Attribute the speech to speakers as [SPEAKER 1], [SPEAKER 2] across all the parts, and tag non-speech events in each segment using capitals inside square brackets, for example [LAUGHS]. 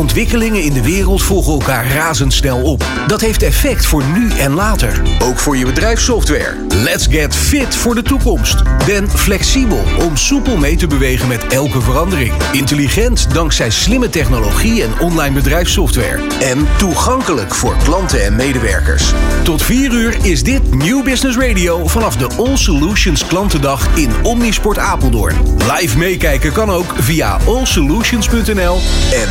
[SPEAKER 1] ontwikkelingen in de wereld volgen elkaar razendsnel op. Dat heeft effect voor nu en later. Ook voor je bedrijfssoftware. Let's get fit voor de toekomst. Ben flexibel om soepel mee te bewegen met elke verandering. Intelligent dankzij slimme technologie en online bedrijfssoftware. En toegankelijk voor klanten en medewerkers. Tot 4 uur is dit New Business Radio vanaf de All Solutions klantendag in Omnisport Apeldoorn. Live meekijken kan ook via allsolutions.nl en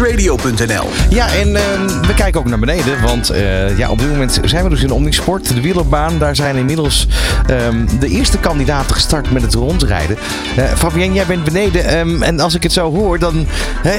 [SPEAKER 1] newbusinessradio.nl.
[SPEAKER 2] Ja, en eh, we kijken ook naar beneden. Want eh, ja, op dit moment zijn we dus in Omnisport, de wielerbaan. Daar zijn inmiddels ehm, de eerste kandidaten gestart met het rondrijden. Eh Fabienne, jij bent beneden. ehm, en als ik het zo hoor, dan... hè,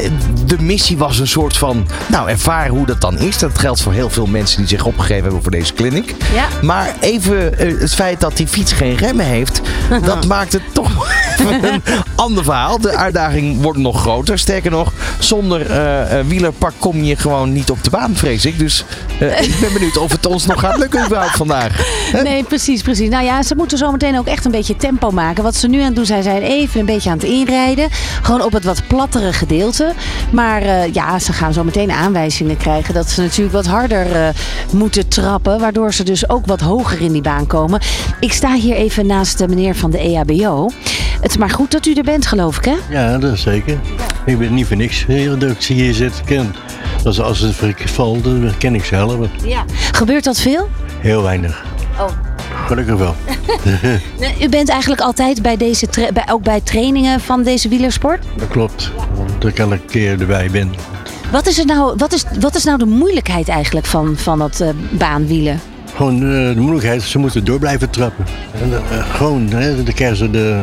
[SPEAKER 2] de missie was een soort van... Nou, ervaren hoe dat dan is. Dat geldt voor heel veel mensen die zich opgegeven hebben voor deze clinic.
[SPEAKER 3] Ja.
[SPEAKER 2] Maar even eh, het feit dat die fiets geen remmen heeft... [LAUGHS] dat maakt het toch [LAUGHS] een ander verhaal. De uitdaging wordt nog groter. Sterker nog, zonder eh, eh, wielerpak kom je gewoon niet op de baan, vrees ik. Dus eh, ik ben benieuwd of het ons nog gaat lukken überhaupt vandaag.
[SPEAKER 3] Nee, precies, precies. Nou ja, ze moeten zometeen ook echt een beetje tempo maken. Wat ze nu aan het doen zijn, zijn even een beetje aan het inrijden. Gewoon op het wat plattere gedeelte. Maar ja, ze gaan zo meteen aanwijzingen krijgen dat ze natuurlijk wat harder moeten trappen. Waardoor ze dus ook wat hoger in die baan komen. Ik sta hier even naast de meneer van de EHBO. Het is maar goed dat u er bent, geloof ik, hè?
[SPEAKER 4] Ja, dat is zeker. Ik ben niet voor niks hier, dat ik ze hier zit ken. Dus als het valt, dan ken ik ze helpen.
[SPEAKER 3] Ja. Gebeurt dat veel?
[SPEAKER 4] Heel weinig.
[SPEAKER 3] Oh.
[SPEAKER 4] Gelukkig wel. [LAUGHS]
[SPEAKER 3] U bent eigenlijk altijd bij deze, bij, ook bij trainingen van deze wielersport?
[SPEAKER 4] Dat klopt. Want ik elke keer erbij ben.
[SPEAKER 3] Wat is, er nou, wat is, wat is nou de moeilijkheid eigenlijk van, van dat eh, baanwielen?
[SPEAKER 4] Gewoon eh, de moeilijkheid, ze moeten door blijven trappen. En, eh, gewoon, hè, dan krijgen ze de...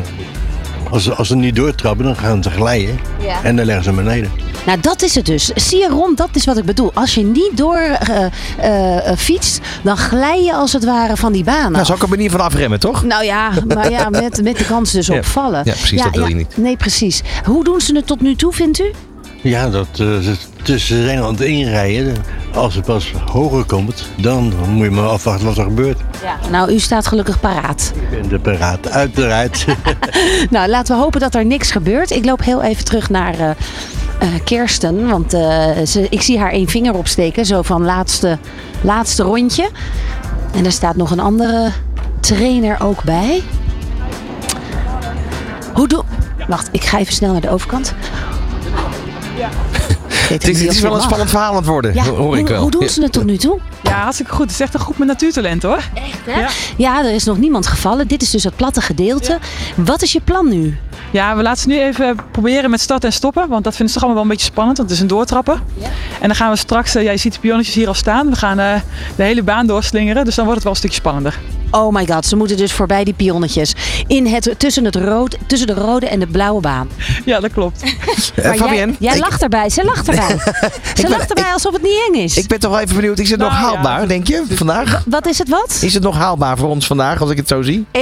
[SPEAKER 4] Als ze, als ze niet doortrappen, dan gaan ze glijden.
[SPEAKER 3] Ja.
[SPEAKER 4] En dan leggen ze beneden.
[SPEAKER 3] Nou, dat is het dus. Zie je rond, dat is wat ik bedoel. Als je niet door eh, eh, eh, fietst, dan glij je als het ware van die baan
[SPEAKER 2] Nou, is ook een manier van afremmen, toch?
[SPEAKER 3] Nou ja, maar ja, met, met de kans dus
[SPEAKER 2] Ja.
[SPEAKER 3] op vallen.
[SPEAKER 2] Ja, precies, dat wil je niet.
[SPEAKER 3] Nee, precies. Hoe doen ze het tot nu toe, vindt u?
[SPEAKER 4] Ja, dat, eh, dus ze zijn aan het inrijden. Als het pas hoger komt, dan moet je maar afwachten wat er gebeurt.
[SPEAKER 3] Ja. Nou, u staat gelukkig paraat.
[SPEAKER 4] Ik ben de paraat, uiteraard. [LAUGHS] [LAUGHS]
[SPEAKER 3] Nou, laten we hopen dat er niks gebeurt. Ik loop heel even terug naar eh eh, Kirsten. Want eh, ze, ik zie haar één vinger opsteken. Zo van laatste, laatste rondje. En er staat nog een andere trainer ook bij. Hoe doe... Wacht, ik ga even snel naar de overkant.
[SPEAKER 2] Het is, het is wel een spannend verhaal aan het worden,
[SPEAKER 3] Ja,
[SPEAKER 2] hoor ik
[SPEAKER 3] hoe,
[SPEAKER 2] wel.
[SPEAKER 3] hoe doen ze het tot nu toe?
[SPEAKER 5] Ja, hartstikke goed. Het is echt een groep met natuurtalent hoor.
[SPEAKER 3] Ja. ja, er is nog niemand gevallen. Dit is dus het platte gedeelte. Wat is je plan nu?
[SPEAKER 5] Ja, we laten ze nu even proberen met starten en stoppen. Want dat vinden ze toch allemaal wel een beetje spannend. Want het is een doortrappen. En dan gaan we straks, eh, ja, je ziet de pionnetjes hier al staan. We gaan eh, de hele baan doorslingeren. Dus dan wordt het wel een stukje spannender.
[SPEAKER 3] Oh my god, ze moeten dus voorbij die pionnetjes. In het, tussen, het rood, tussen de rode en de blauwe baan.
[SPEAKER 5] Ja, dat klopt. [LAUGHS]
[SPEAKER 2] Eh,
[SPEAKER 3] Maar
[SPEAKER 2] Fabienne,
[SPEAKER 3] jij, jij
[SPEAKER 2] ik,
[SPEAKER 3] lacht erbij, ze lacht erbij. [LAUGHS] ze
[SPEAKER 2] ben-
[SPEAKER 3] lacht erbij alsof het niet eng is.
[SPEAKER 2] ik ben toch wel even benieuwd, is het nog
[SPEAKER 5] Nou, ja.
[SPEAKER 2] haalbaar, denk je, vandaag?
[SPEAKER 3] Wat is het wat?
[SPEAKER 2] Is het nog haalbaar voor ons vandaag, als ik het zo zie?
[SPEAKER 3] Eh,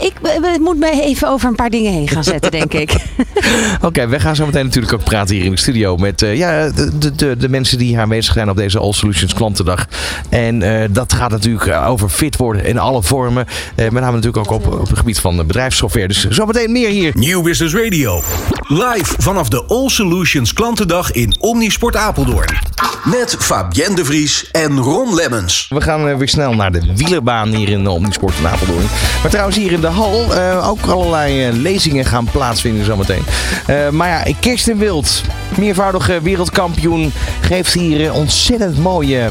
[SPEAKER 3] ik moet me even over een paar dingen heen gaan zetten, denk ik. [LAUGHS]
[SPEAKER 2] Oké, we gaan zo meteen natuurlijk ook praten hier in de studio met eh, ja, de, de, de, de mensen die hier aanwezig zijn op deze All Solutions klantendag. En eh, dat gaat natuurlijk over fit worden in alle vormen. Eh, met name natuurlijk ook op, op het gebied van eh, bedrijfssoftware. Dus zometeen meer hier.
[SPEAKER 1] Nieuw Business Radio. Live vanaf de All Solutions klantendag in Omnisport Apeldoorn. Met Fabienne de Vries en Ron Lemmens.
[SPEAKER 2] We gaan eh, weer snel naar de wielerbaan hier in de Omnisport in Apeldoorn. Maar trouwens hier in de hal eh, ook allerlei eh, lezingen gaan plaatsvinden zometeen. Eh maar ja, Kirsten Wild, meervoudige wereldkampioen, geeft hier eh, ontzettend mooie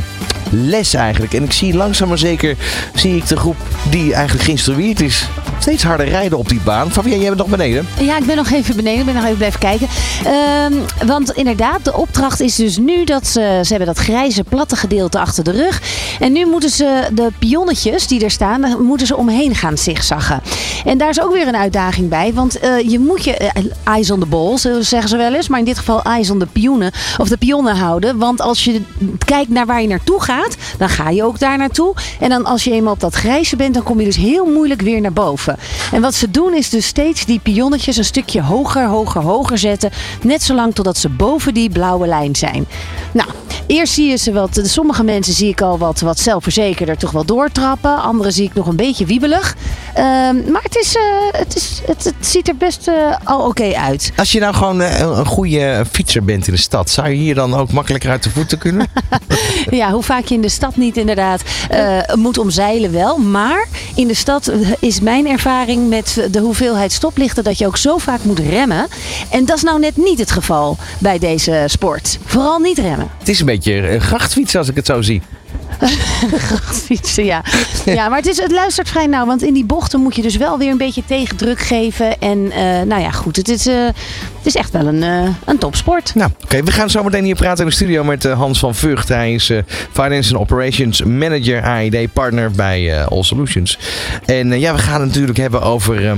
[SPEAKER 2] les eigenlijk. En ik zie langzaam maar zeker zie ik de groep die eigenlijk geïnstrueerd is steeds harder rijden op die baan. Fabienne, jij bent nog beneden.
[SPEAKER 3] Ja, ik ben nog even beneden. Ik ben nog even blijven kijken. Ehm, want inderdaad, de opdracht is dus nu dat ze... Ze hebben dat grijze, platte gedeelte achter de rug. En nu moeten ze de pionnetjes die er staan... moeten ze omheen gaan zigzaggen. En daar is ook weer een uitdaging bij. Want eh, je moet je... eh, eyes on the ball, zo zeggen ze wel eens. Maar in dit geval eyes on the pionnen. Of de pionnen houden. Want als je kijkt naar waar je naartoe gaat... dan ga je ook daar naartoe. En dan als je eenmaal op dat grijze bent... dan kom je dus heel moeilijk weer naar boven. En wat ze doen is dus steeds die pionnetjes een stukje hoger, hoger, hoger zetten. Net zolang totdat ze boven die blauwe lijn zijn. Nou, eerst zie je ze wat. Sommige mensen zie ik al wat, wat zelfverzekerder toch wel doortrappen. Andere zie ik nog een beetje wiebelig. Ehm, maar het, is, eh, het, is, het, het ziet er best eh, al oké uit.
[SPEAKER 2] Als je nou gewoon eh, een een goede fietser bent in de stad, zou je hier dan ook makkelijker uit de voeten kunnen? [LAUGHS]
[SPEAKER 3] Ja, hoe vaak je in de stad niet inderdaad moet omzeilen wel. Maar in de stad is mijn ervaring met de hoeveelheid stoplichten dat je ook zo vaak moet remmen. En dat is nou net niet het geval bij deze sport. Vooral niet remmen.
[SPEAKER 2] het is een beetje een grachtfiets als ik het zo zie. [LAUGHS]
[SPEAKER 3] Fietsen, ja. ja, maar het, is, het luistert vrij nauw. Want in die bochten moet je dus wel weer een beetje tegendruk geven. En eh, nou ja, goed. Het is, eh, het is echt wel een, eh, een topsport.
[SPEAKER 2] Nou, oké, we gaan zo meteen hier praten in de studio met eh, Hans van Vught. Hij is eh, Finance and Operations Manager AID Partner bij eh, All Solutions. En eh, ja, we gaan het natuurlijk hebben over.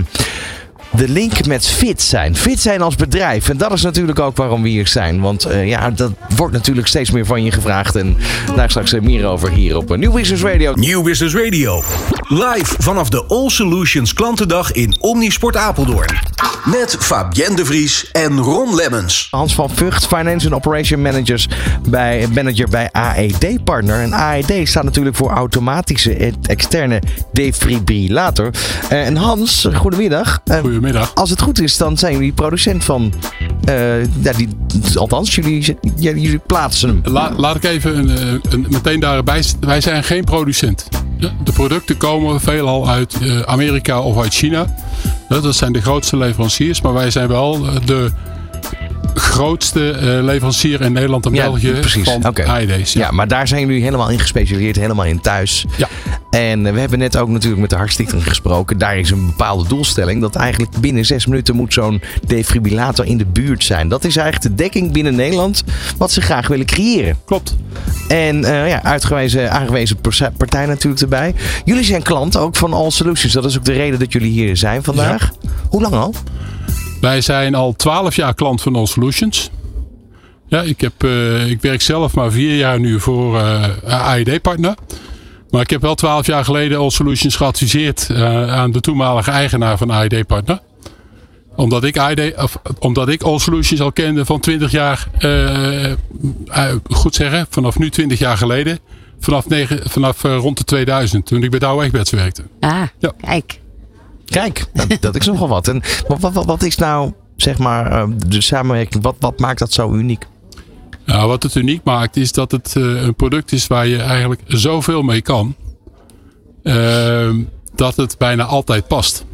[SPEAKER 2] De link met fit zijn. Fit zijn als bedrijf. En dat is natuurlijk ook waarom we hier zijn. Want eh, ja, dat wordt natuurlijk steeds meer van je gevraagd. En daar straks eh, meer over hier op eh, New Business Radio.
[SPEAKER 1] Nieuw Business Radio. Live vanaf de All Solutions klantendag in Omnisport Apeldoorn. Met Fabienne de Vries en Ron Lemmens.
[SPEAKER 2] Hans van Vught, Finance and Operation Managers bij, Manager bij AED Partner. En AED staat natuurlijk voor automatische en externe defibrillator. Eh, en Hans, goedemiddag.
[SPEAKER 6] Goedemiddag.
[SPEAKER 2] Als het goed is, dan zijn jullie producent van. eh, ja, die, althans, jullie, ja, jullie plaatsen hem.
[SPEAKER 6] La- laat ik even een, eh, een, meteen daarbij. Wij zijn geen producent. Ja, De producten komen veelal uit eh, Amerika of uit China. Ja, Dat zijn de grootste leveranciers. Maar wij zijn wel de grootste leverancier in Nederland en
[SPEAKER 2] Ja,
[SPEAKER 6] België
[SPEAKER 2] precies.
[SPEAKER 6] van. AED's.
[SPEAKER 2] Ja, maar daar zijn jullie helemaal in gespecialiseerd, helemaal in thuis.
[SPEAKER 6] Ja.
[SPEAKER 2] En eh, we hebben net ook natuurlijk met de Hartstichting gesproken. Daar is een bepaalde doelstelling. Dat eigenlijk binnen zes minuten moet zo'n defibrillator in de buurt zijn. Dat is eigenlijk de dekking binnen Nederland wat ze graag willen creëren.
[SPEAKER 6] Klopt.
[SPEAKER 2] En eh, ja, uitgewezen, aangewezen partij natuurlijk erbij. Jullie zijn klant ook van All Solutions. Dat is ook de reden dat jullie hier zijn vandaag. Hoe lang al?
[SPEAKER 6] Wij zijn al 12 jaar klant van All Solutions. Ja, ik, heb, eh, ik werk zelf maar vier jaar nu voor eh AED-partner. Maar ik heb wel 12 jaar geleden All Solutions geadviseerd eh, aan de toenmalige eigenaar van AED-partner. Omdat ik, of, omdat ik All Solutions al kende van 20 jaar, eh, eh, goed zeggen, vanaf nu 20 jaar geleden. Vanaf, negen, vanaf rond de 2000, toen ik bij Douwe Egberts werkte.
[SPEAKER 3] Ah,
[SPEAKER 6] Ja.
[SPEAKER 3] kijk.
[SPEAKER 2] Kijk, dat, dat is [LAUGHS] nogal wat. En wat, wat, wat, is nou, zeg maar, eh, de samenwerking? Wat, wat maakt dat zo uniek?
[SPEAKER 6] Nou, wat het uniek maakt is dat het eh, een product is waar je eigenlijk zoveel mee kan. ehm, dat het bijna altijd past.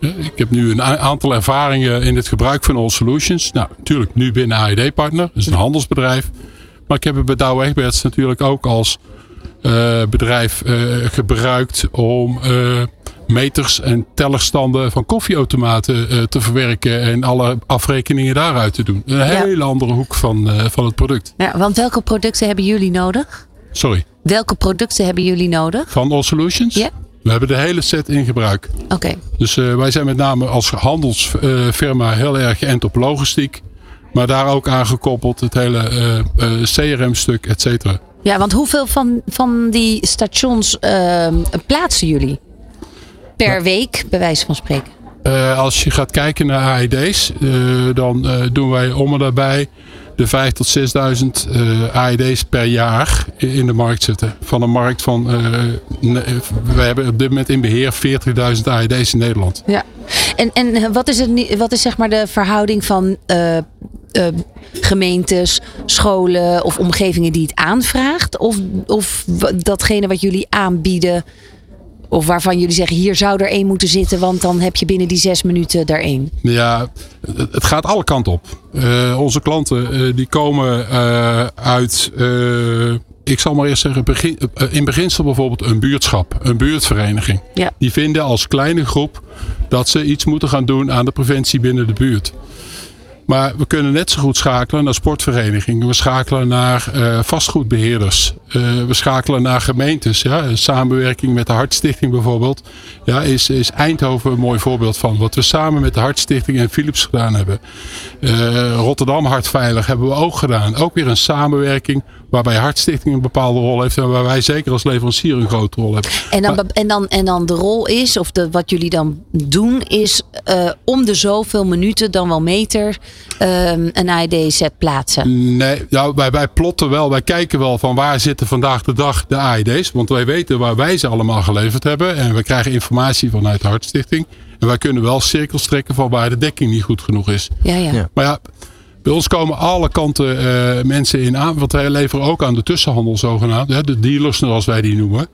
[SPEAKER 6] Ik heb nu een aantal ervaringen in het gebruik van All Solutions. Nou, natuurlijk nu binnen AED Partner, dus een handelsbedrijf. Maar ik heb het bij Douwe Egberts natuurlijk ook als eh, bedrijf eh, gebruikt om meters en tellerstanden van koffieautomaten eh, te verwerken en alle afrekeningen daaruit te doen. Een hele andere hoek van, eh, van het product.
[SPEAKER 3] Ja, want welke producten hebben jullie nodig?
[SPEAKER 6] Sorry,
[SPEAKER 3] Welke producten hebben jullie nodig?
[SPEAKER 6] van All Solutions?
[SPEAKER 3] Ja.
[SPEAKER 6] We hebben de hele set in gebruik.
[SPEAKER 3] Oké.
[SPEAKER 6] Dus eh, wij zijn met name als handelsfirma heel erg geënt op logistiek. Maar daar ook aangekoppeld het hele CRM-stuk, et cetera.
[SPEAKER 3] Ja, want hoeveel van, van die stations ehm, plaatsen jullie? Per week, bij wijze van spreken.
[SPEAKER 6] Eh, als je gaat kijken naar AED's, eh, dan eh, doen wij om en daarbij de 5.000 tot 6.000 eh AED's per jaar in de markt zetten. Van een markt van, we hebben op dit moment in beheer 40.000 AED's in Nederland.
[SPEAKER 3] Ja. En, en wat is, het, wat is zeg maar de verhouding van gemeentes, scholen of omgevingen die het aanvraagt? Of, of datgene wat jullie aanbieden? Of waarvan jullie zeggen, hier zou er één moeten zitten, want dan heb je binnen die zes minuten er één.
[SPEAKER 6] Ja, het gaat alle kanten op. Eh, onze klanten eh, die komen eh, uit, ik zal maar eerst zeggen, begin, in beginsel bijvoorbeeld een buurtschap, een buurtvereniging.
[SPEAKER 3] Ja.
[SPEAKER 6] Die vinden als kleine groep dat ze iets moeten gaan doen aan de preventie binnen de buurt. Maar we kunnen net zo goed schakelen naar sportverenigingen. We schakelen naar eh, vastgoedbeheerders. Eh, we schakelen naar gemeentes. Ja. Een Samenwerking met de Hartstichting bijvoorbeeld. Ja, is, is Eindhoven een mooi voorbeeld van. Wat we samen met de Hartstichting en Philips gedaan hebben. Eh, Rotterdam Hartveilig hebben we ook gedaan. Ook weer een samenwerking waarbij Hartstichting een bepaalde rol heeft. En waar wij zeker als leverancier een grote rol hebben.
[SPEAKER 3] En dan,
[SPEAKER 6] Maar-
[SPEAKER 3] en dan, en dan de rol is, of de, wat jullie dan doen, is eh, om de zoveel minuten, dan wel meter, ehm, een AED-set plaatsen?
[SPEAKER 6] Nee, nou, wij, wij plotten wel. Wij kijken wel van waar zitten vandaag de dag de AED's. Want wij weten waar wij ze allemaal geleverd hebben. En we krijgen informatie vanuit de Hartstichting. En wij kunnen wel cirkels trekken van waar de dekking niet goed genoeg is.
[SPEAKER 3] Ja, ja.
[SPEAKER 2] Ja.
[SPEAKER 6] Maar ja, bij ons komen alle kanten eh, mensen in aan. Want wij leveren ook aan de tussenhandel zogenaamd. Hè, de dealers zoals wij die noemen.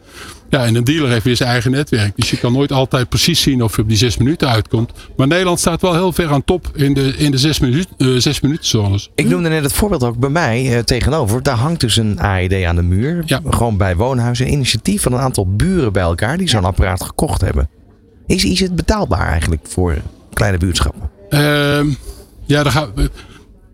[SPEAKER 6] Ja, en een dealer heeft weer zijn eigen netwerk. Dus je kan nooit altijd precies zien of je op die zes minuten uitkomt. Maar Nederland staat wel heel ver aan top in de, in de zes, minuut, eh, zes minuten zones.
[SPEAKER 2] Ik noemde net het voorbeeld ook bij mij eh, tegenover. Daar hangt dus een AED aan de muur.
[SPEAKER 6] Ja.
[SPEAKER 2] Gewoon bij woonhuizen. Een initiatief van een aantal buren bij elkaar die zo'n apparaat gekocht hebben. Is, is het betaalbaar eigenlijk voor kleine buurtschappen?
[SPEAKER 6] Ehm, ja, dan gaan we-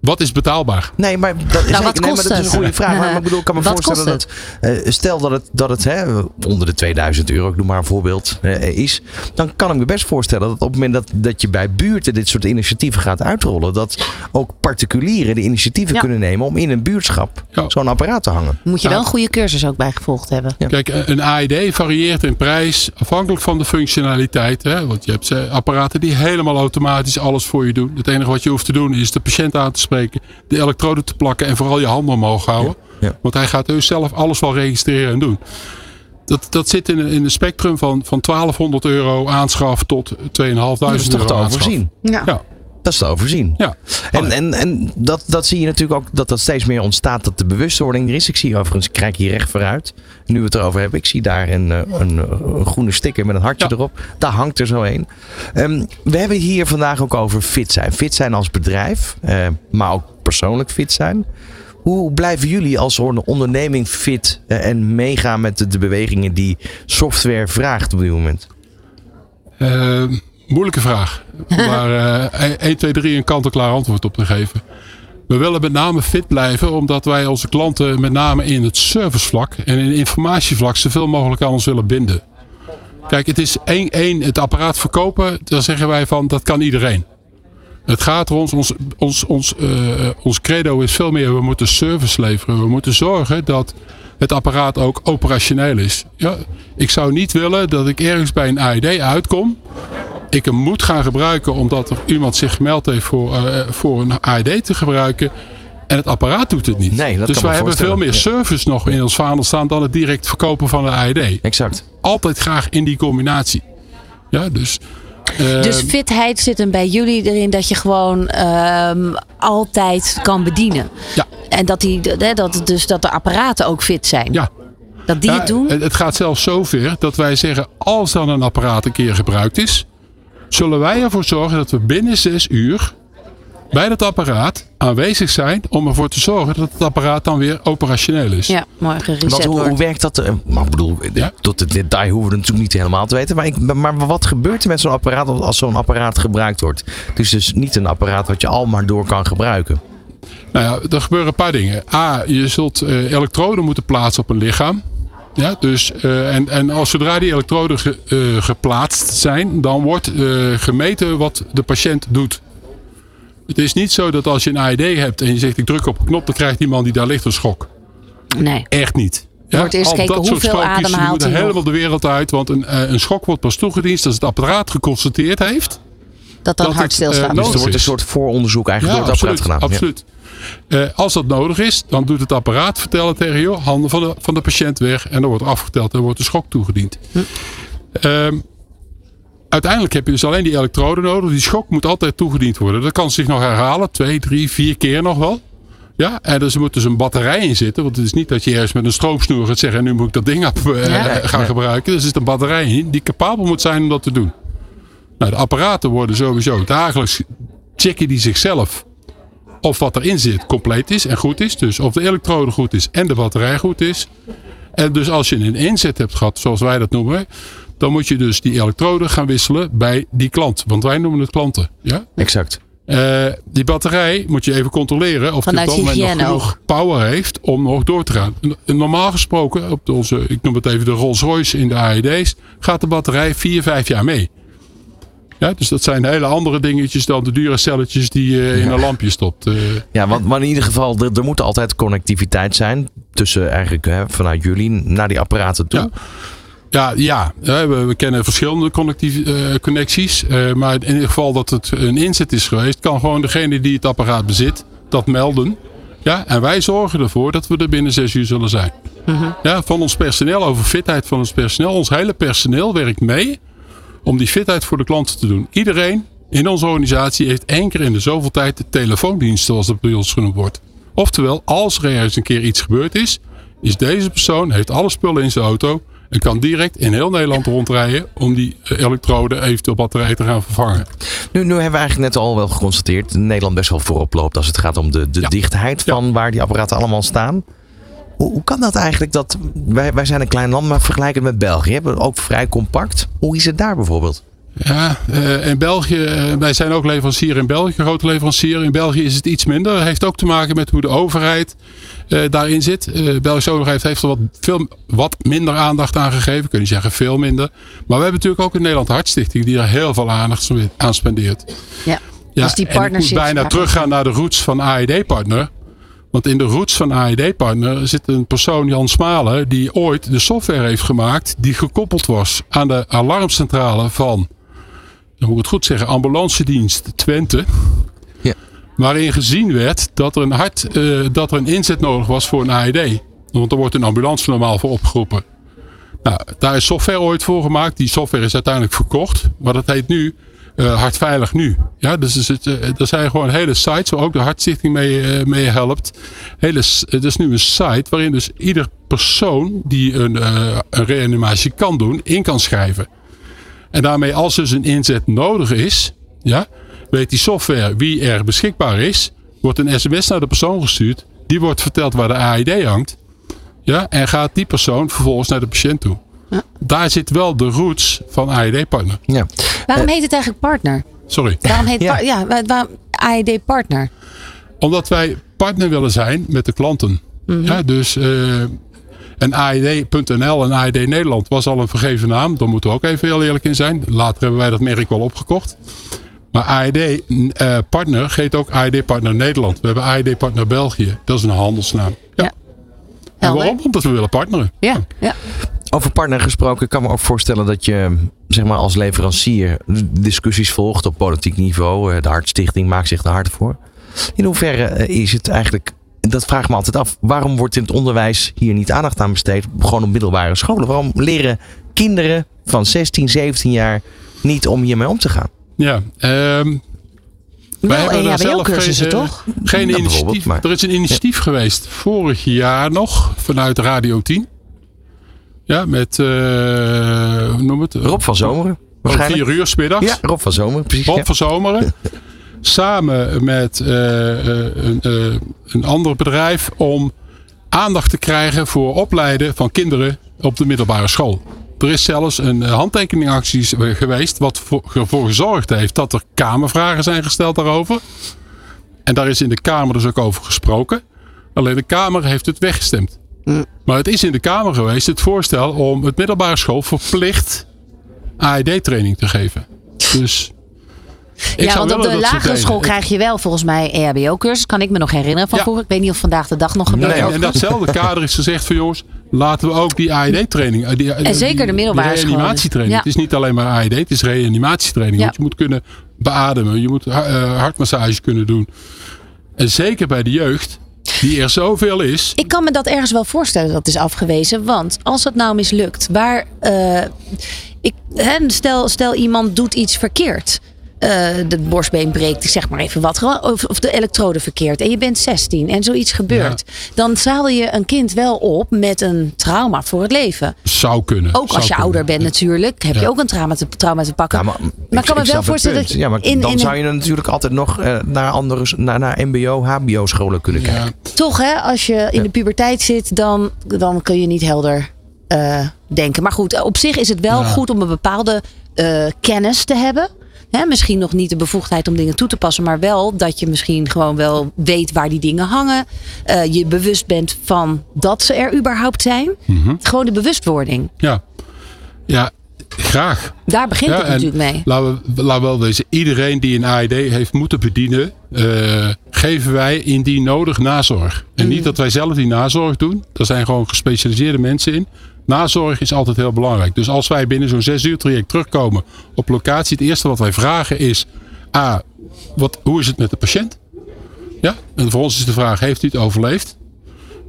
[SPEAKER 6] wat is betaalbaar?
[SPEAKER 2] Nee, maar dat is,
[SPEAKER 3] Nou, wat
[SPEAKER 2] nee, maar dat is een goede vraag. Maar ik bedoel, ik kan me [LAUGHS]
[SPEAKER 3] Wat
[SPEAKER 2] voorstellen dat. eh, stel dat het, dat het hè, onder de 2000 euro, ik noem maar een voorbeeld, eh, is. Dan kan ik me best voorstellen dat op het moment dat, dat je bij buurten dit soort initiatieven gaat uitrollen. dat ook particulieren de initiatieven
[SPEAKER 3] Ja.
[SPEAKER 2] kunnen nemen om in een buurtschap
[SPEAKER 6] Ja.
[SPEAKER 2] zo'n apparaat te hangen.
[SPEAKER 3] Moet je wel een goede cursus ook bij gevolgd hebben.
[SPEAKER 2] Ja.
[SPEAKER 6] Kijk, een AED varieert in prijs afhankelijk van de functionaliteit. Hè? Want je hebt eh, apparaten die helemaal automatisch alles voor je doen. Het enige wat je hoeft te doen is de patiënt aan te spreken, de elektroden te plakken en vooral je handen omhoog houden.
[SPEAKER 2] Ja. Ja.
[SPEAKER 6] Want hij gaat dus zelf alles wel registreren en doen. Dat, dat zit in, een- in een spectrum van, van 1200 euro aanschaf tot 2500
[SPEAKER 2] Dat is toch
[SPEAKER 6] euro
[SPEAKER 2] te overzien?
[SPEAKER 3] Ja.
[SPEAKER 6] Ja,
[SPEAKER 2] Dat is te overzien.
[SPEAKER 6] ja.
[SPEAKER 2] En, en, en dat, dat zie je natuurlijk ook dat dat steeds meer ontstaat dat de bewustwording er is. Ik zie overigens, ik kijk hier recht vooruit. Nu we het erover hebben, ik zie daar een, eh, een, een groene sticker met een hartje
[SPEAKER 6] Ja.
[SPEAKER 2] erop. Daar hangt er zo een. Ehm, we hebben het hier vandaag ook over fit zijn. Fit zijn als bedrijf, eh, maar ook persoonlijk fit zijn. Hoe blijven jullie als onderneming fit eh, en meegaan met de, bewegingen die software vraagt op dit moment?
[SPEAKER 6] Eh, moeilijke vraag. Om daar eh 1, 2, 3 een kant-en-klaar antwoord op te geven. We willen met name fit blijven, omdat wij onze klanten met name in het servicevlak en in informatievlak zoveel mogelijk aan ons willen binden. Kijk, het is één, één het apparaat verkopen, daar zeggen wij van dat kan iedereen. Het gaat er ons, ons, ons, ons, eh, ons credo is veel meer, we moeten service leveren. We moeten zorgen dat het apparaat ook operationeel is. Ja, ik zou niet willen dat ik ergens bij een AED uitkom. Ik hem moet gaan gebruiken omdat er iemand zich gemeld heeft voor, eh, voor een AED te gebruiken. En het apparaat doet het niet.
[SPEAKER 2] Nee, dat
[SPEAKER 6] dus
[SPEAKER 2] kan me
[SPEAKER 6] wij hebben veel meer
[SPEAKER 2] Ja.
[SPEAKER 6] service nog in ons vaandel staan dan het direct verkopen van een AED.
[SPEAKER 2] Exact.
[SPEAKER 6] Altijd graag in die combinatie. Ja, dus. eh,
[SPEAKER 3] Dus fitheid zit hem bij jullie erin dat je gewoon ehm, altijd kan bedienen.
[SPEAKER 6] Ja.
[SPEAKER 3] En dat, die, hè, dat, dus dat de apparaten ook fit zijn.
[SPEAKER 6] ja,
[SPEAKER 3] Dat die
[SPEAKER 6] Ja,
[SPEAKER 3] het doen.
[SPEAKER 6] Het het gaat zelfs zover dat wij zeggen: als dan een apparaat een keer gebruikt is, zullen wij ervoor zorgen dat we binnen zes uur bij dat apparaat aanwezig zijn om ervoor te zorgen dat het apparaat dan weer operationeel is.
[SPEAKER 3] Ja, mooi gereset
[SPEAKER 2] Want hoe, hoe werkt dat? eh, Maar ik bedoel,
[SPEAKER 6] Ja.
[SPEAKER 2] tot het detail hoeven we natuurlijk niet helemaal te weten. Maar, ik, maar wat gebeurt er met zo'n apparaat als- zo'n apparaat gebruikt wordt? Het is dus niet een apparaat wat je al maar door kan gebruiken.
[SPEAKER 6] Nou ja, er gebeuren een paar dingen. A, je zult eh, elektroden moeten plaatsen op een lichaam. Ja, dus, eh, en, en als zodra die elektroden ge- eh, geplaatst zijn, dan wordt eh, gemeten wat de patiënt doet. Het is niet zo dat als je een AED hebt en je zegt ik druk op een knop, dan krijgt die man die daar ligt een schok.
[SPEAKER 3] Nee.
[SPEAKER 6] Echt niet. Ja,
[SPEAKER 3] Wordt eerst gekeken
[SPEAKER 6] dat soort
[SPEAKER 3] hoeveel adem haalt hij
[SPEAKER 6] helemaal
[SPEAKER 3] nog.
[SPEAKER 6] de wereld uit. Want een, eh, een schok wordt pas toegediend als het apparaat geconstateerd heeft.
[SPEAKER 3] Dat dan
[SPEAKER 6] dat eh,
[SPEAKER 3] stilstaat.
[SPEAKER 2] Dus er wordt een soort vooronderzoek eigenlijk door het apparaat gedaan. Ja.
[SPEAKER 6] Eh, als dat nodig is, dan doet het apparaat vertellen tegen je, handen van de, van de patiënt weg en dan wordt afgeteld en wordt de schok toegediend. Ehm, uiteindelijk heb je dus alleen die elektroden nodig. Die schok moet altijd toegediend worden. Dat kan zich nog herhalen, twee, drie, vier keer nog wel. Ja, en dus er moet dus een batterij in zitten. Want het is niet dat je ergens met een stroomsnoer gaat zeggen... en nu moet ik dat ding op, eh,
[SPEAKER 3] Ja.
[SPEAKER 6] gaan gebruiken. Er zit een batterij in die capabel moet zijn om dat te doen. Nou, de apparaten worden sowieso dagelijks... checken die zichzelf of wat erin zit compleet is en goed is. Dus of de elektrode goed is en de batterij goed is. En dus als je een inzet hebt gehad, zoals wij dat noemen... dan moet je dus die elektroden gaan wisselen bij die klant. Want wij noemen het klanten. Ja?
[SPEAKER 2] Exact.
[SPEAKER 6] Eh, die batterij moet je even controleren of die
[SPEAKER 3] Vanuit
[SPEAKER 6] op dat moment nog genoeg power heeft om nog door te gaan. Normaal gesproken, op de- onze, ik noem het even de Rolls Royce in de AED's, gaat de batterij 4, 5 jaar mee. Ja, dus dat zijn hele andere dingetjes dan de dure celletjes die je in een lampje stopt. Eh,
[SPEAKER 2] Ja, want maar in ieder geval, er, er moet altijd connectiviteit zijn tussen eigenlijk hè, vanuit jullie naar die apparaten toe.
[SPEAKER 6] Ja. Ja, ja. We, we kennen verschillende eh, connecties. eh, maar in ieder geval dat het een inzet is geweest, kan gewoon degene die het apparaat bezit dat melden. Ja, en wij zorgen ervoor dat we er binnen zes uur zullen zijn. Ja, van ons personeel, over fitheid van ons personeel. Ons hele personeel werkt mee om die fitheid voor de klanten te doen. Iedereen in onze organisatie heeft één keer in de zoveel tijd de telefoondienst, zoals dat bij ons genoemd wordt. Oftewel, als er ergens een keer iets gebeurd is, is deze persoon, heeft alle spullen in zijn auto en kan direct in heel Nederland rondrijden om die eh, elektroden eventueel batterij te gaan vervangen.
[SPEAKER 2] Nu, nu hebben we eigenlijk net al wel geconstateerd dat Nederland best wel voorop loopt als het gaat om de, de
[SPEAKER 6] Ja.
[SPEAKER 2] dichtheid van waar die apparaten allemaal staan. Hoe, hoe kan dat eigenlijk? Dat, wij, wij zijn een klein land, maar vergelijkend met België hebben we ook vrij compact. Hoe is het daar bijvoorbeeld?
[SPEAKER 6] Ja, eh, in België, eh, wij zijn ook leverancier in België, grote leverancier. In België is het iets minder. Dat heeft ook te maken met hoe de overheid eh, daarin zit. Eh, de Belgische overheid heeft er wat, veel, wat minder aandacht aan gegeven. Kan niet zeggen veel minder. Maar we hebben natuurlijk ook in Nederland Hartstichting die er heel veel aandacht aan spendeert.
[SPEAKER 3] Ja.
[SPEAKER 6] Ja,
[SPEAKER 3] Dus die
[SPEAKER 6] en ik moet bijna teruggaan naar de roots van AED-partner. Want in de roots van AED-partner zit een persoon, Jan Smalen, die ooit de software heeft gemaakt die gekoppeld was aan de alarmcentrale van, dan moet ik het goed zeggen, ambulancedienst Twente.
[SPEAKER 2] Ja.
[SPEAKER 6] Waarin gezien werd dat er een hart, eh, dat er een inzet nodig was voor een AED. Want er wordt een ambulance normaal voor opgeroepen. Nou, daar is software ooit voor gemaakt. Die software is uiteindelijk verkocht. Maar dat heet nu eh, Hartveilig Nu. Ja, dus is het, eh, er zijn gewoon hele sites waar ook de Hartstichting mee, eh, mee helpt. Hele, het is nu een site waarin dus ieder persoon die een, een reanimatie kan doen, in kan schrijven. En daarmee, als dus een inzet nodig is, ja, weet die software wie er beschikbaar is. Wordt een sms naar de persoon gestuurd. Die wordt verteld waar de AID hangt. Ja, en gaat die persoon vervolgens naar de patiënt toe. Daar zit wel de roots van AED-partner.
[SPEAKER 2] Ja.
[SPEAKER 3] Waarom heet het eigenlijk partner?
[SPEAKER 6] Sorry.
[SPEAKER 3] Waarom heet
[SPEAKER 2] Ja.
[SPEAKER 3] par- ja, wa- waarom AED partner?
[SPEAKER 6] Omdat wij partner willen zijn met de klanten. ja, dus eh en AED.nl en AED Nederland was al een vergeven naam. Daar moeten we ook even heel eerlijk in zijn. Later hebben wij dat merk wel opgekocht. Maar AED eh, partner heet ook AED partner Nederland. We hebben AED partner België. Dat is een handelsnaam. Ja.
[SPEAKER 3] Ja.
[SPEAKER 6] En waarom? Omdat we willen partneren.
[SPEAKER 3] Ja, ja.
[SPEAKER 2] Over partner gesproken, ik kan me ook voorstellen dat je zeg maar, als leverancier discussies volgt op politiek niveau. Eh, De Hartstichting maakt zich er hard voor. In hoeverre eh, is het eigenlijk, dat vraag ik me altijd af, waarom wordt in het onderwijs hier niet aandacht aan besteed? Gewoon op middelbare scholen. Waarom leren kinderen van 16, 17 jaar niet om hiermee om te gaan?
[SPEAKER 6] Ja, ehm, wij
[SPEAKER 3] Wel
[SPEAKER 6] hebben er zelf
[SPEAKER 3] EHBO-cursussen,
[SPEAKER 6] geen, eh,
[SPEAKER 3] toch?
[SPEAKER 6] Geen
[SPEAKER 2] Nou,
[SPEAKER 6] initiatief.
[SPEAKER 2] maar-
[SPEAKER 6] Er is een initiatief geweest vorig jaar nog vanuit Radio 10. Ja, met, eh, hoe noem het?
[SPEAKER 2] Rob van Zomeren,
[SPEAKER 6] Om
[SPEAKER 2] waarschijnlijk.
[SPEAKER 6] vier uur 's middags.
[SPEAKER 2] Ja, Rob van Zomeren, precies.
[SPEAKER 6] Rob
[SPEAKER 2] ja.
[SPEAKER 6] van Zomeren. samen met eh, eh, een, een ander bedrijf om aandacht te krijgen voor opleiden van kinderen op de middelbare school. Er is zelfs een handtekeningactie geweest wat voor- ervoor gezorgd heeft dat er kamervragen zijn gesteld daarover. En daar is in de Kamer dus ook over gesproken. Alleen de Kamer heeft het weggestemd. Maar het is in de Kamer geweest het voorstel om het middelbare school verplicht AED-training te geven. Dus ik
[SPEAKER 3] ja, want op de lagere school krijg je wel volgens mij EHBO-cursus. Kan ik me nog herinneren van
[SPEAKER 6] Ja.
[SPEAKER 3] vroeger. Ik weet niet of vandaag de dag nog gebeurt.
[SPEAKER 6] Nee, en datzelfde [LAUGHS] kader is gezegd van jongens, laten we ook die AED-training. eh, die-
[SPEAKER 3] En zeker de middelbare scholen.
[SPEAKER 6] reanimatietraining.
[SPEAKER 3] Ja.
[SPEAKER 6] Het is niet alleen maar AED, het is reanimatietraining.
[SPEAKER 3] Ja.
[SPEAKER 6] Want je moet kunnen beademen, je moet eh, hartmassage kunnen doen. En zeker bij de jeugd, die er zoveel is.
[SPEAKER 3] Ik kan me dat ergens wel voorstellen dat is afgewezen. Want als het nou mislukt, waar. eh, ik, hè, stel, stel iemand doet iets verkeerd. Eh, de borstbeen breekt, ik zeg maar even wat. Of, of de elektrode verkeerd. En je bent 16 en zoiets gebeurt. Dan zadel je een kind wel op met een trauma voor het leven.
[SPEAKER 6] Zou kunnen.
[SPEAKER 3] Ook
[SPEAKER 6] zou
[SPEAKER 3] als je
[SPEAKER 6] kunnen.
[SPEAKER 3] ouder bent natuurlijk. Heb je ook een trauma te, trauma te pakken.
[SPEAKER 2] Ja, maar,
[SPEAKER 3] maar ik kan me wel voorstellen dat je
[SPEAKER 2] Ja, maar
[SPEAKER 3] in,
[SPEAKER 2] dan
[SPEAKER 3] in
[SPEAKER 2] zou je natuurlijk altijd nog eh, naar andere, naar, naar MBO, HBO scholen kunnen kijken.
[SPEAKER 3] Toch hè, als je in de puberteit zit, dan, dan kun je niet helder eh, denken. Maar goed, op zich is het wel
[SPEAKER 6] Ja.
[SPEAKER 3] goed om een bepaalde eh, kennis te hebben. Hè, misschien nog niet de bevoegdheid om dingen toe te passen, maar wel dat je misschien gewoon wel weet waar die dingen hangen. Eh, je bewust bent van dat ze er überhaupt zijn.
[SPEAKER 6] Mhm.
[SPEAKER 3] Gewoon de bewustwording.
[SPEAKER 6] ja. ja, graag.
[SPEAKER 3] Daar begint
[SPEAKER 6] Ja,
[SPEAKER 3] het natuurlijk mee.
[SPEAKER 6] Laten we, laten we wel wezen, iedereen die een AED heeft moeten bedienen, eh, geven wij indien nodig nazorg. En
[SPEAKER 3] Mm.
[SPEAKER 6] niet dat wij zelf die nazorg doen. Daar zijn gewoon gespecialiseerde mensen in. Nazorg is altijd heel belangrijk. Dus als wij binnen zo'n zes uur traject terugkomen op locatie, het eerste wat wij vragen is: A, wat, hoe is het met de patiënt? Ja, en voor ons is de vraag: heeft u het overleefd?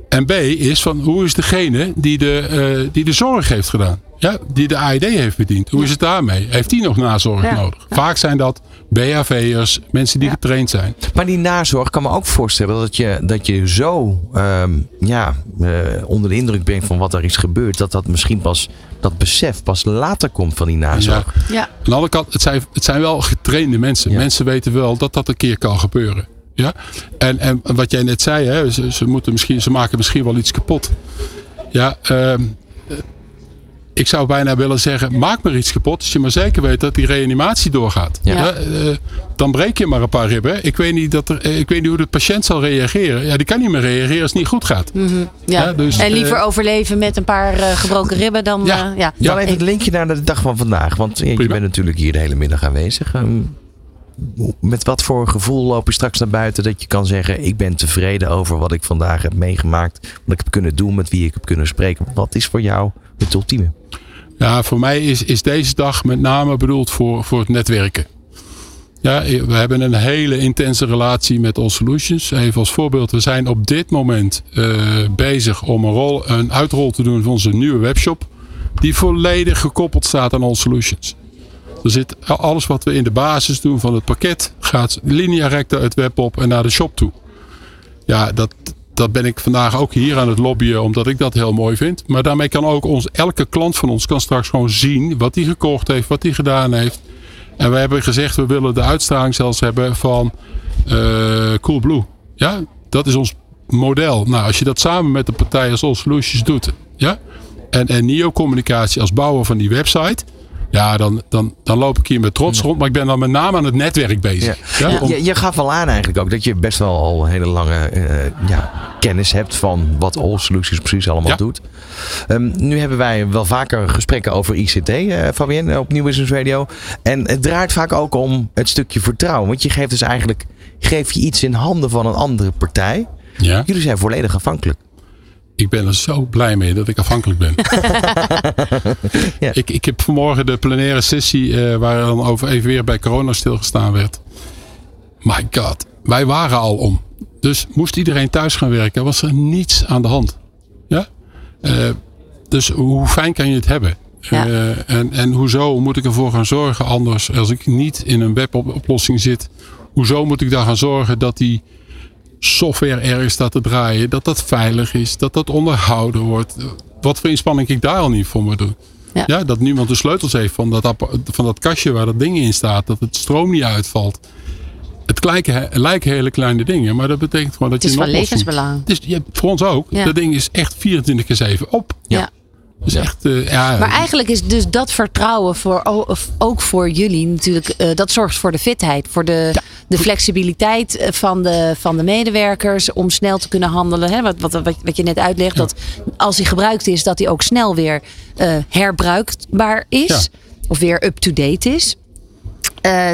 [SPEAKER 6] En B is van hoe is degene die de, eh, die de zorg heeft gedaan? Ja, die de AED heeft bediend. Hoe is het daarmee? Heeft die nog nazorg
[SPEAKER 3] Ja.
[SPEAKER 6] nodig? Vaak zijn dat BHV'ers, mensen die getraind zijn.
[SPEAKER 2] Maar die nazorg kan me ook voorstellen dat je, dat je zo ehm, ja, eh, onder de indruk bent van wat er is gebeurd. Dat dat misschien pas, dat besef pas later komt van die nazorg.
[SPEAKER 3] Ja.
[SPEAKER 6] Aan de andere kant, het zijn, het zijn wel getrainde mensen.
[SPEAKER 2] Ja.
[SPEAKER 6] Mensen weten wel dat dat een keer kan gebeuren. Ja? En, en wat jij net zei, hè, ze, ze, moeten misschien, ze maken misschien wel iets kapot. Ja, ehm, eh, ik zou bijna willen zeggen, maak maar iets kapot. Als je maar zeker weet dat die reanimatie doorgaat.
[SPEAKER 2] Ja.
[SPEAKER 6] eh, dan breek je maar een paar ribben. Ik weet, niet dat er, eh, ik weet niet hoe de patiënt zal reageren. Ja, die kan niet meer reageren als het niet goed gaat.
[SPEAKER 3] Ja.
[SPEAKER 6] Ja, dus,
[SPEAKER 3] en liever
[SPEAKER 6] eh,
[SPEAKER 3] overleven met een paar eh, gebroken ribben dan.
[SPEAKER 6] Ja.
[SPEAKER 3] eh, ja.
[SPEAKER 2] Dan even het linkje naar de dag van vandaag. Want je, bent natuurlijk hier de hele middag aanwezig. Ehm, met wat voor gevoel loop je straks naar buiten dat je kan zeggen: Ik ben tevreden over wat ik vandaag heb meegemaakt. Wat ik heb kunnen doen, met wie ik heb kunnen spreken. Wat is voor jou het ultieme?
[SPEAKER 6] Ja, voor mij is, is deze dag met name bedoeld voor, voor het netwerken. Ja, we hebben een hele intense relatie met All Solutions. Even als voorbeeld, we zijn op dit moment eh, bezig om een, rol, een uitrol te doen van onze nieuwe webshop. Die volledig gekoppeld staat aan All Solutions. Er zit alles wat we in de basis doen van het pakket, gaat linea recta het web op en naar de shop toe. Ja, dat, dat ben ik vandaag ook hier aan het lobbyen, omdat ik dat heel mooi vind. Maar daarmee kan ook ons, elke klant van ons kan straks gewoon zien wat hij gekocht heeft, wat hij gedaan heeft. En we hebben gezegd, we willen de uitstraling zelfs hebben van eh Coolblue. Ja, dat is ons model. Nou, als je dat samen met de partij als All Solutions doet, ja, en, en NIO Communicatie als bouwer van die website, ja, dan, dan, dan loop ik hier met trots rond. Maar ik ben dan met name aan het netwerk bezig. Ja. om-
[SPEAKER 2] Je, je gaf al aan eigenlijk ook dat je best wel al een hele lange eh, ja, kennis hebt van wat All Solutions precies allemaal
[SPEAKER 6] Ja.
[SPEAKER 2] doet. Ehm, nu hebben wij wel vaker gesprekken over ICT, eh Fabienne, op Nieuw Business Radio. En het draait vaak ook om het stukje vertrouwen. Want je geeft dus eigenlijk geef je iets in handen van een andere partij.
[SPEAKER 6] ja.
[SPEAKER 2] Jullie zijn volledig afhankelijk.
[SPEAKER 6] Ik ben er zo blij mee dat ik afhankelijk ben. [LAUGHS]
[SPEAKER 2] Ja.
[SPEAKER 6] ik, ik heb vanmorgen de plenaire sessie eh, waar dan over even weer bij corona stilgestaan werd. My god, wij waren al om. Dus moest iedereen thuis gaan werken, was er niets aan de hand. Ja? Eh, dus hoe fijn kan je het hebben?
[SPEAKER 3] Ja.
[SPEAKER 6] Eh, en, en hoezo moet ik ervoor gaan zorgen anders als ik niet in een weboplossing zit? Hoezo moet ik daar gaan zorgen dat die software ergens staat te draaien, dat dat veilig is, dat dat onderhouden wordt. Wat voor inspanning ik daar al niet voor moet doen.
[SPEAKER 3] Ja.
[SPEAKER 6] Ja. dat niemand de sleutels heeft van dat, van dat kastje waar dat ding in staat, dat het stroom niet uitvalt. Het lijken, lijken hele kleine dingen, maar dat betekent gewoon dat
[SPEAKER 3] Het is
[SPEAKER 6] je
[SPEAKER 3] van levensbelang.
[SPEAKER 6] Is, ja, voor ons ook.
[SPEAKER 3] Ja.
[SPEAKER 6] Dat ding is echt 24 keer 7 op.
[SPEAKER 3] Ja.
[SPEAKER 6] Echt, eh, ja,
[SPEAKER 3] Maar eigenlijk is dus dat vertrouwen voor, ook voor jullie natuurlijk, eh, dat zorgt voor de fitheid, voor de, de flexibiliteit eh, van de, van de medewerkers om snel te kunnen handelen. Hè? Wat, wat, wat, wat je net uitlegt, dat als hij gebruikt is, dat hij ook snel weer herbruikbaar is of weer up-to-date is.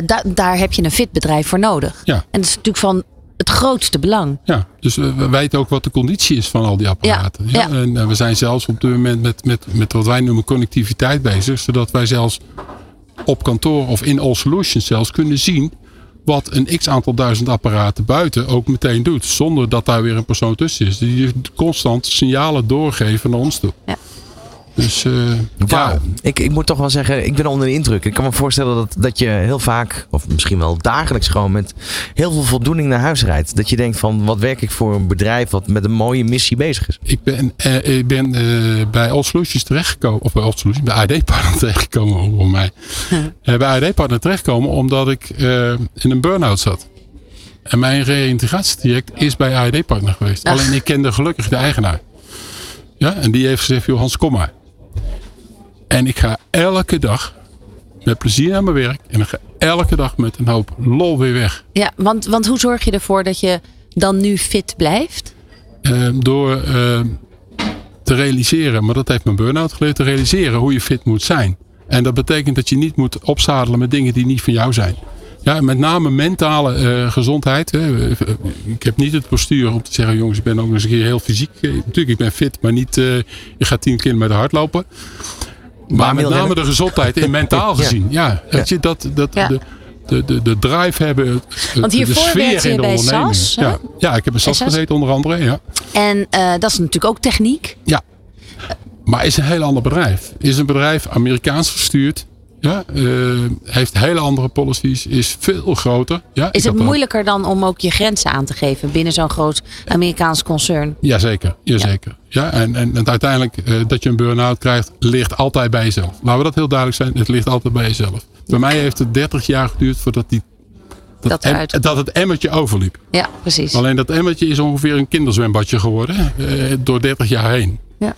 [SPEAKER 3] Da- daar heb je een fit bedrijf voor nodig. En dat is natuurlijk van het grootste belang.
[SPEAKER 6] Ja, dus we we weten ook wat de conditie is van al die apparaten.
[SPEAKER 3] Ja, ja.
[SPEAKER 6] En eh, we zijn zelfs op dit moment met, met, met wat wij noemen connectiviteit bezig. Zodat wij zelfs op kantoor of in All Solutions zelfs kunnen zien wat een x aantal duizend apparaten buiten ook meteen doet. Zonder dat daar weer een persoon tussen is. Die constant signalen doorgeven naar ons toe.
[SPEAKER 3] Ja.
[SPEAKER 6] Dus eh ja,
[SPEAKER 2] Ik, ik moet toch wel zeggen, ik ben onder de indruk. Ik kan me voorstellen dat, dat je heel vaak, of misschien wel dagelijks gewoon met heel veel voldoening naar huis rijdt. Dat je denkt van, wat werk ik voor een bedrijf wat met een mooie missie bezig is.
[SPEAKER 6] Ik ben, eh, ik ben eh, bij All Solutions terechtgekomen, of bij All Solutions, bij AD Partner [LAUGHS] terechtgekomen voor mij. [LAUGHS] Eh, bij AD Partner terechtgekomen omdat ik eh, in een burn-out zat. En mijn reïntegratietraject is bij AD Partner geweest.
[SPEAKER 3] Ach.
[SPEAKER 6] Alleen ik kende gelukkig de eigenaar. Ja, en die heeft gezegd, joh Hans, kom maar. En ik ga elke dag met plezier naar mijn werk. En ik ga elke dag met een hoop lol weer weg.
[SPEAKER 3] Ja, want, want hoe zorg je ervoor dat je dan nu fit blijft?
[SPEAKER 6] Eh, door eh, te realiseren, maar dat heeft mijn burn-out geleerd, te realiseren hoe je fit moet zijn. En dat betekent dat je niet moet opzadelen met dingen die niet van jou zijn. Ja, met name mentale eh, gezondheid. Hè. Ik heb niet het postuur om te zeggen, jongens, ik ben ook eens een keer heel fysiek. Eh, Natuurlijk, ik ben fit, maar niet, eh je gaat 10 kilometer hardlopen. Maar met name de gezondheid in mentaal gezien. Ja, weet je, dat, dat
[SPEAKER 3] Ja.
[SPEAKER 6] de, de, de, de drive hebben. het-
[SPEAKER 3] Want
[SPEAKER 6] de
[SPEAKER 3] hiervoor
[SPEAKER 6] sfeer
[SPEAKER 3] werkte je
[SPEAKER 6] in de
[SPEAKER 3] bij
[SPEAKER 6] onderneming.
[SPEAKER 3] SAS?
[SPEAKER 6] Ja. ja, ik heb bij SAS
[SPEAKER 3] SAS?
[SPEAKER 6] gezeten onder andere. Ja.
[SPEAKER 3] En eh, dat is natuurlijk ook techniek.
[SPEAKER 6] Ja. Maar is een heel ander bedrijf. Is een bedrijf Amerikaans gestuurd. Ja, eh, heeft hele andere policies. Is veel groter. Ja,
[SPEAKER 3] Is het
[SPEAKER 6] er-
[SPEAKER 3] moeilijker dan om ook je grenzen aan te geven binnen zo'n groot Amerikaans concern?
[SPEAKER 6] Jazeker, jazeker. Ja. en, en, en uiteindelijk eh, dat je een burn-out krijgt, ligt altijd bij jezelf. Laten we dat heel duidelijk zijn. Het ligt altijd bij jezelf. Bij mij heeft het 30 jaar geduurd voordat die,
[SPEAKER 3] Dat
[SPEAKER 6] em- dat het emmertje overliep.
[SPEAKER 3] Ja, precies.
[SPEAKER 6] Alleen dat emmertje is ongeveer een kinderzwembadje geworden. eh, door 30 jaar heen.
[SPEAKER 3] Ja.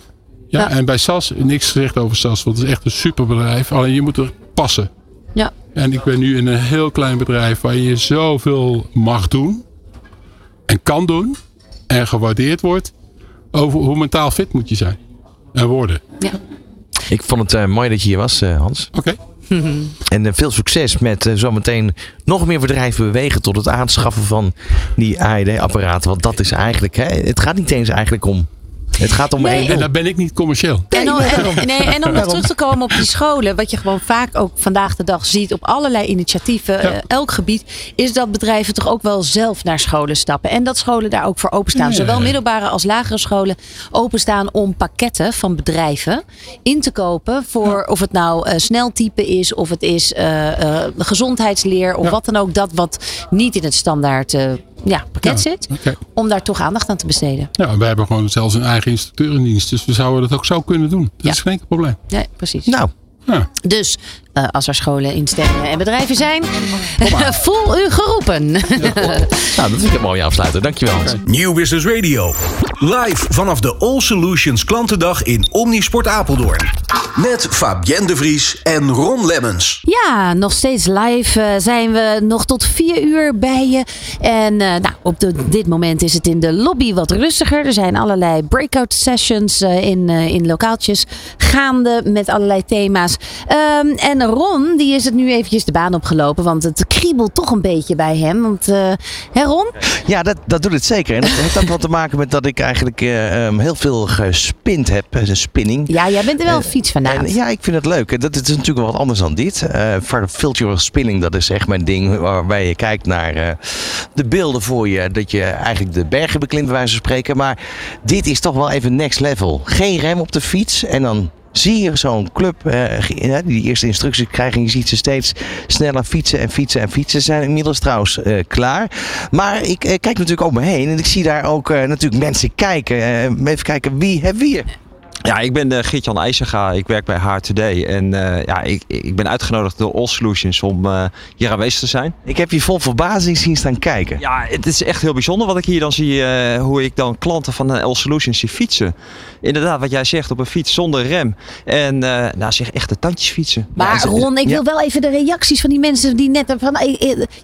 [SPEAKER 6] Ja,
[SPEAKER 3] Ja.
[SPEAKER 6] En bij SAS, niks gezegd over SAS. Want het is echt een superbedrijf. Alleen je moet er passen.
[SPEAKER 3] Ja.
[SPEAKER 6] En ik ben nu in een heel klein bedrijf waar je zoveel mag doen. En kan doen. En gewaardeerd wordt. Over hoe mentaal fit moet je zijn. En worden.
[SPEAKER 3] Ja.
[SPEAKER 2] Ik vond het eh, mooi dat je hier was, eh, Hans.
[SPEAKER 6] Oké. [LAUGHS]
[SPEAKER 2] En eh, veel succes met zometeen nog meer bedrijven bewegen tot het aanschaffen van die AED-apparaten. Want dat is eigenlijk, hè, het gaat niet eens eigenlijk om. Het gaat om
[SPEAKER 3] Nee.
[SPEAKER 2] één
[SPEAKER 6] En dan ben ik niet commercieel.
[SPEAKER 3] En om, en, nee, en om nog [LAUGHS] terug te komen op die scholen, wat je gewoon vaak ook vandaag de dag ziet op allerlei initiatieven,
[SPEAKER 6] Ja.
[SPEAKER 3] eh, elk gebied, is dat bedrijven toch ook wel zelf naar scholen stappen. En dat scholen daar ook voor openstaan.
[SPEAKER 6] Ja.
[SPEAKER 3] Zowel middelbare als lagere scholen openstaan om pakketten van bedrijven in te kopen voor of het nou eh, sneltype is, of het is eh, eh, gezondheidsleer, of
[SPEAKER 6] Ja.
[SPEAKER 3] wat dan ook. Dat wat niet in het standaard eh, ja, pakket
[SPEAKER 6] Ja,
[SPEAKER 3] zit,
[SPEAKER 6] oké.
[SPEAKER 3] om daar toch aandacht aan te besteden.
[SPEAKER 6] Ja, we hebben gewoon zelfs een eigen instructeurendienst. Dus we zouden dat ook zo kunnen doen. Dat
[SPEAKER 3] Ja.
[SPEAKER 6] is geen enkel probleem.
[SPEAKER 3] Ja, precies.
[SPEAKER 2] Nou,
[SPEAKER 6] Ja.
[SPEAKER 3] Dus eh, als er scholen, instellingen en bedrijven zijn, [LAUGHS] voel u geroepen. [LAUGHS]
[SPEAKER 2] nou, dat vind ik een mooie afsluiter. Dankjewel, Hans.
[SPEAKER 1] Nieuw Business Radio. Live vanaf de All Solutions klantendag in Omnisport Apeldoorn. Met Fabienne de Vries en Ron Lemmens.
[SPEAKER 3] Ja, nog steeds live eh, zijn we nog tot vier uur bij je. En eh, nou, op de, dit moment is het in de lobby wat rustiger. Er zijn allerlei breakout sessions eh, in, eh, in lokaaltjes gaande met allerlei thema's. Ehm, en Ron, die is het nu eventjes de baan opgelopen, want het kriebelt toch een beetje bij hem. Want, eh, hè Ron?
[SPEAKER 2] Ja, dat, dat doet het zeker. En dat heeft ook wat te maken met dat ik eigenlijk eh, ehm, heel veel gespind heb. eh, spinning.
[SPEAKER 3] Ja, jij bent er wel een
[SPEAKER 2] Eh,
[SPEAKER 3] fietsfanaat.
[SPEAKER 2] En ja, ik vind het leuk. Dat is natuurlijk wel wat anders dan dit. Eh virtual spinning, dat is echt mijn ding. Waarbij je kijkt naar de beelden voor je. Dat je eigenlijk de bergen beklimt, bij wijze van spreken. Maar dit is toch wel even next level. Geen rem op de fiets. En dan zie je zo'n club die eerste instructies krijgen. En je ziet ze steeds sneller fietsen en fietsen en fietsen. Ze zijn inmiddels trouwens eh, klaar. Maar ik eh, kijk natuurlijk om me heen. En ik zie daar ook eh, natuurlijk mensen kijken. Even kijken, wie hebben we hier?
[SPEAKER 7] Ja, ik ben uh, Geert-Jan IJzerga. Ik werk bij Haar Today. En uh, ja, ik, ik ben uitgenodigd door All Solutions om uh, hier aanwezig te zijn.
[SPEAKER 2] Ik heb je vol verbazing zien staan kijken.
[SPEAKER 7] Ja, het is echt heel bijzonder wat ik hier dan zie. Uh, hoe ik dan klanten van All Solutions zie fietsen. Inderdaad, wat jij zegt, op een fiets zonder rem. En uh, nou, zeg echt de tandjes fietsen.
[SPEAKER 3] Maar
[SPEAKER 7] ja,
[SPEAKER 3] Ron, ik wil wel even de reacties van die mensen die net... Van,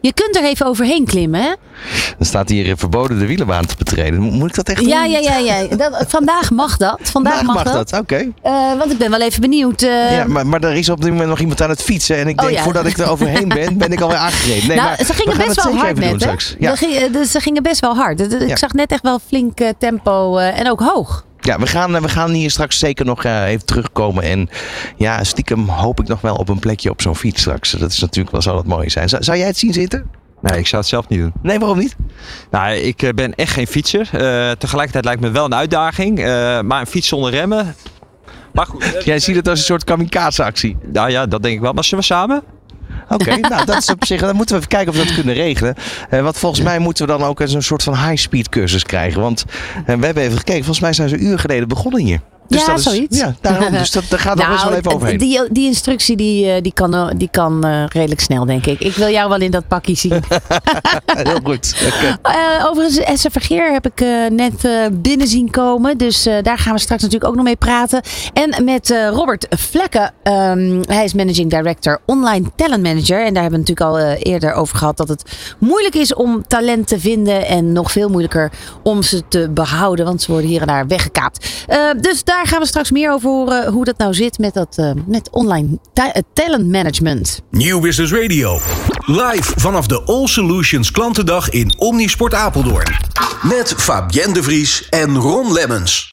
[SPEAKER 3] je kunt er even overheen klimmen, hè?
[SPEAKER 2] Dan staat hier verboden de wielenbaan te betreden. Moet ik dat echt
[SPEAKER 3] ja,
[SPEAKER 2] doen?
[SPEAKER 3] Ja, ja, ja. Dat, vandaag mag dat. Vandaag,
[SPEAKER 2] vandaag mag,
[SPEAKER 3] dat.
[SPEAKER 2] Dat. Oké. Okay.
[SPEAKER 3] Uh, want ik ben wel even benieuwd. Uh...
[SPEAKER 2] Ja, maar, maar er is op dit moment nog iemand aan het fietsen. En ik denk,
[SPEAKER 3] oh, ja.
[SPEAKER 2] voordat ik er overheen ben, [LAUGHS] ben ik alweer aangereden. Nee,
[SPEAKER 3] nou,
[SPEAKER 2] maar
[SPEAKER 3] ze gingen best wel hard net, hè?
[SPEAKER 2] Ja.
[SPEAKER 3] Ze, dus ze gingen best wel hard. Ik zag net echt wel flink tempo en ook hoog.
[SPEAKER 2] Ja, we gaan, we gaan hier straks zeker nog uh, even terugkomen. En ja, stiekem hoop ik nog wel op een plekje op zo'n fiets straks. Dat is natuurlijk wel zou dat mooi zijn. Zou, zou jij het zien zitten?
[SPEAKER 7] Nee, ik zou het zelf niet doen.
[SPEAKER 2] Nee, waarom niet?
[SPEAKER 7] Nou, ik ben echt geen fietser. Uh, tegelijkertijd lijkt me wel een uitdaging. Uh, maar een fiets zonder remmen.
[SPEAKER 2] Maar goed. [LAUGHS] Jij ziet het als een soort kamikaze-actie.
[SPEAKER 7] Nou ja, dat denk ik wel. Maar zullen we samen?
[SPEAKER 2] Oké, okay, [LAUGHS] nou dat is op zich. Dan moeten we even kijken of we dat kunnen regelen. Uh, want volgens mij moeten we dan ook eens een soort van high-speed cursus krijgen. Want we hebben even gekeken. Volgens mij zijn ze een uur geleden begonnen hier.
[SPEAKER 3] Dus ja, dat is,
[SPEAKER 2] zoiets. Ja, daarom. Dus dat, daar gaat nog [LAUGHS]
[SPEAKER 3] nou,
[SPEAKER 2] best wel even overheen.
[SPEAKER 3] Die, die instructie die, die kan, die kan uh, redelijk snel, denk ik. Ik wil jou wel in dat pakje zien. [LAUGHS]
[SPEAKER 2] Heel goed.
[SPEAKER 3] Okay. Uh, overigens, Vergeer heb ik uh, net binnen zien komen. Dus daar gaan we straks natuurlijk ook nog mee praten. En met Robert Vlekken. Um, hij is Managing Director Online Talent Manager. En daar hebben we natuurlijk al eerder over gehad. Dat het moeilijk is om talent te vinden. En nog veel moeilijker om ze te behouden. Want ze worden hier en daar weggekaapt. dus daar daar gaan we straks meer over horen hoe dat nou zit met, dat, eh, met online ta- eh, talent management.
[SPEAKER 1] Nieuw Business Radio. Live vanaf de All Solutions klantendag in Omnisport Apeldoorn. Met Fabienne de Vries en Ron Lemmens.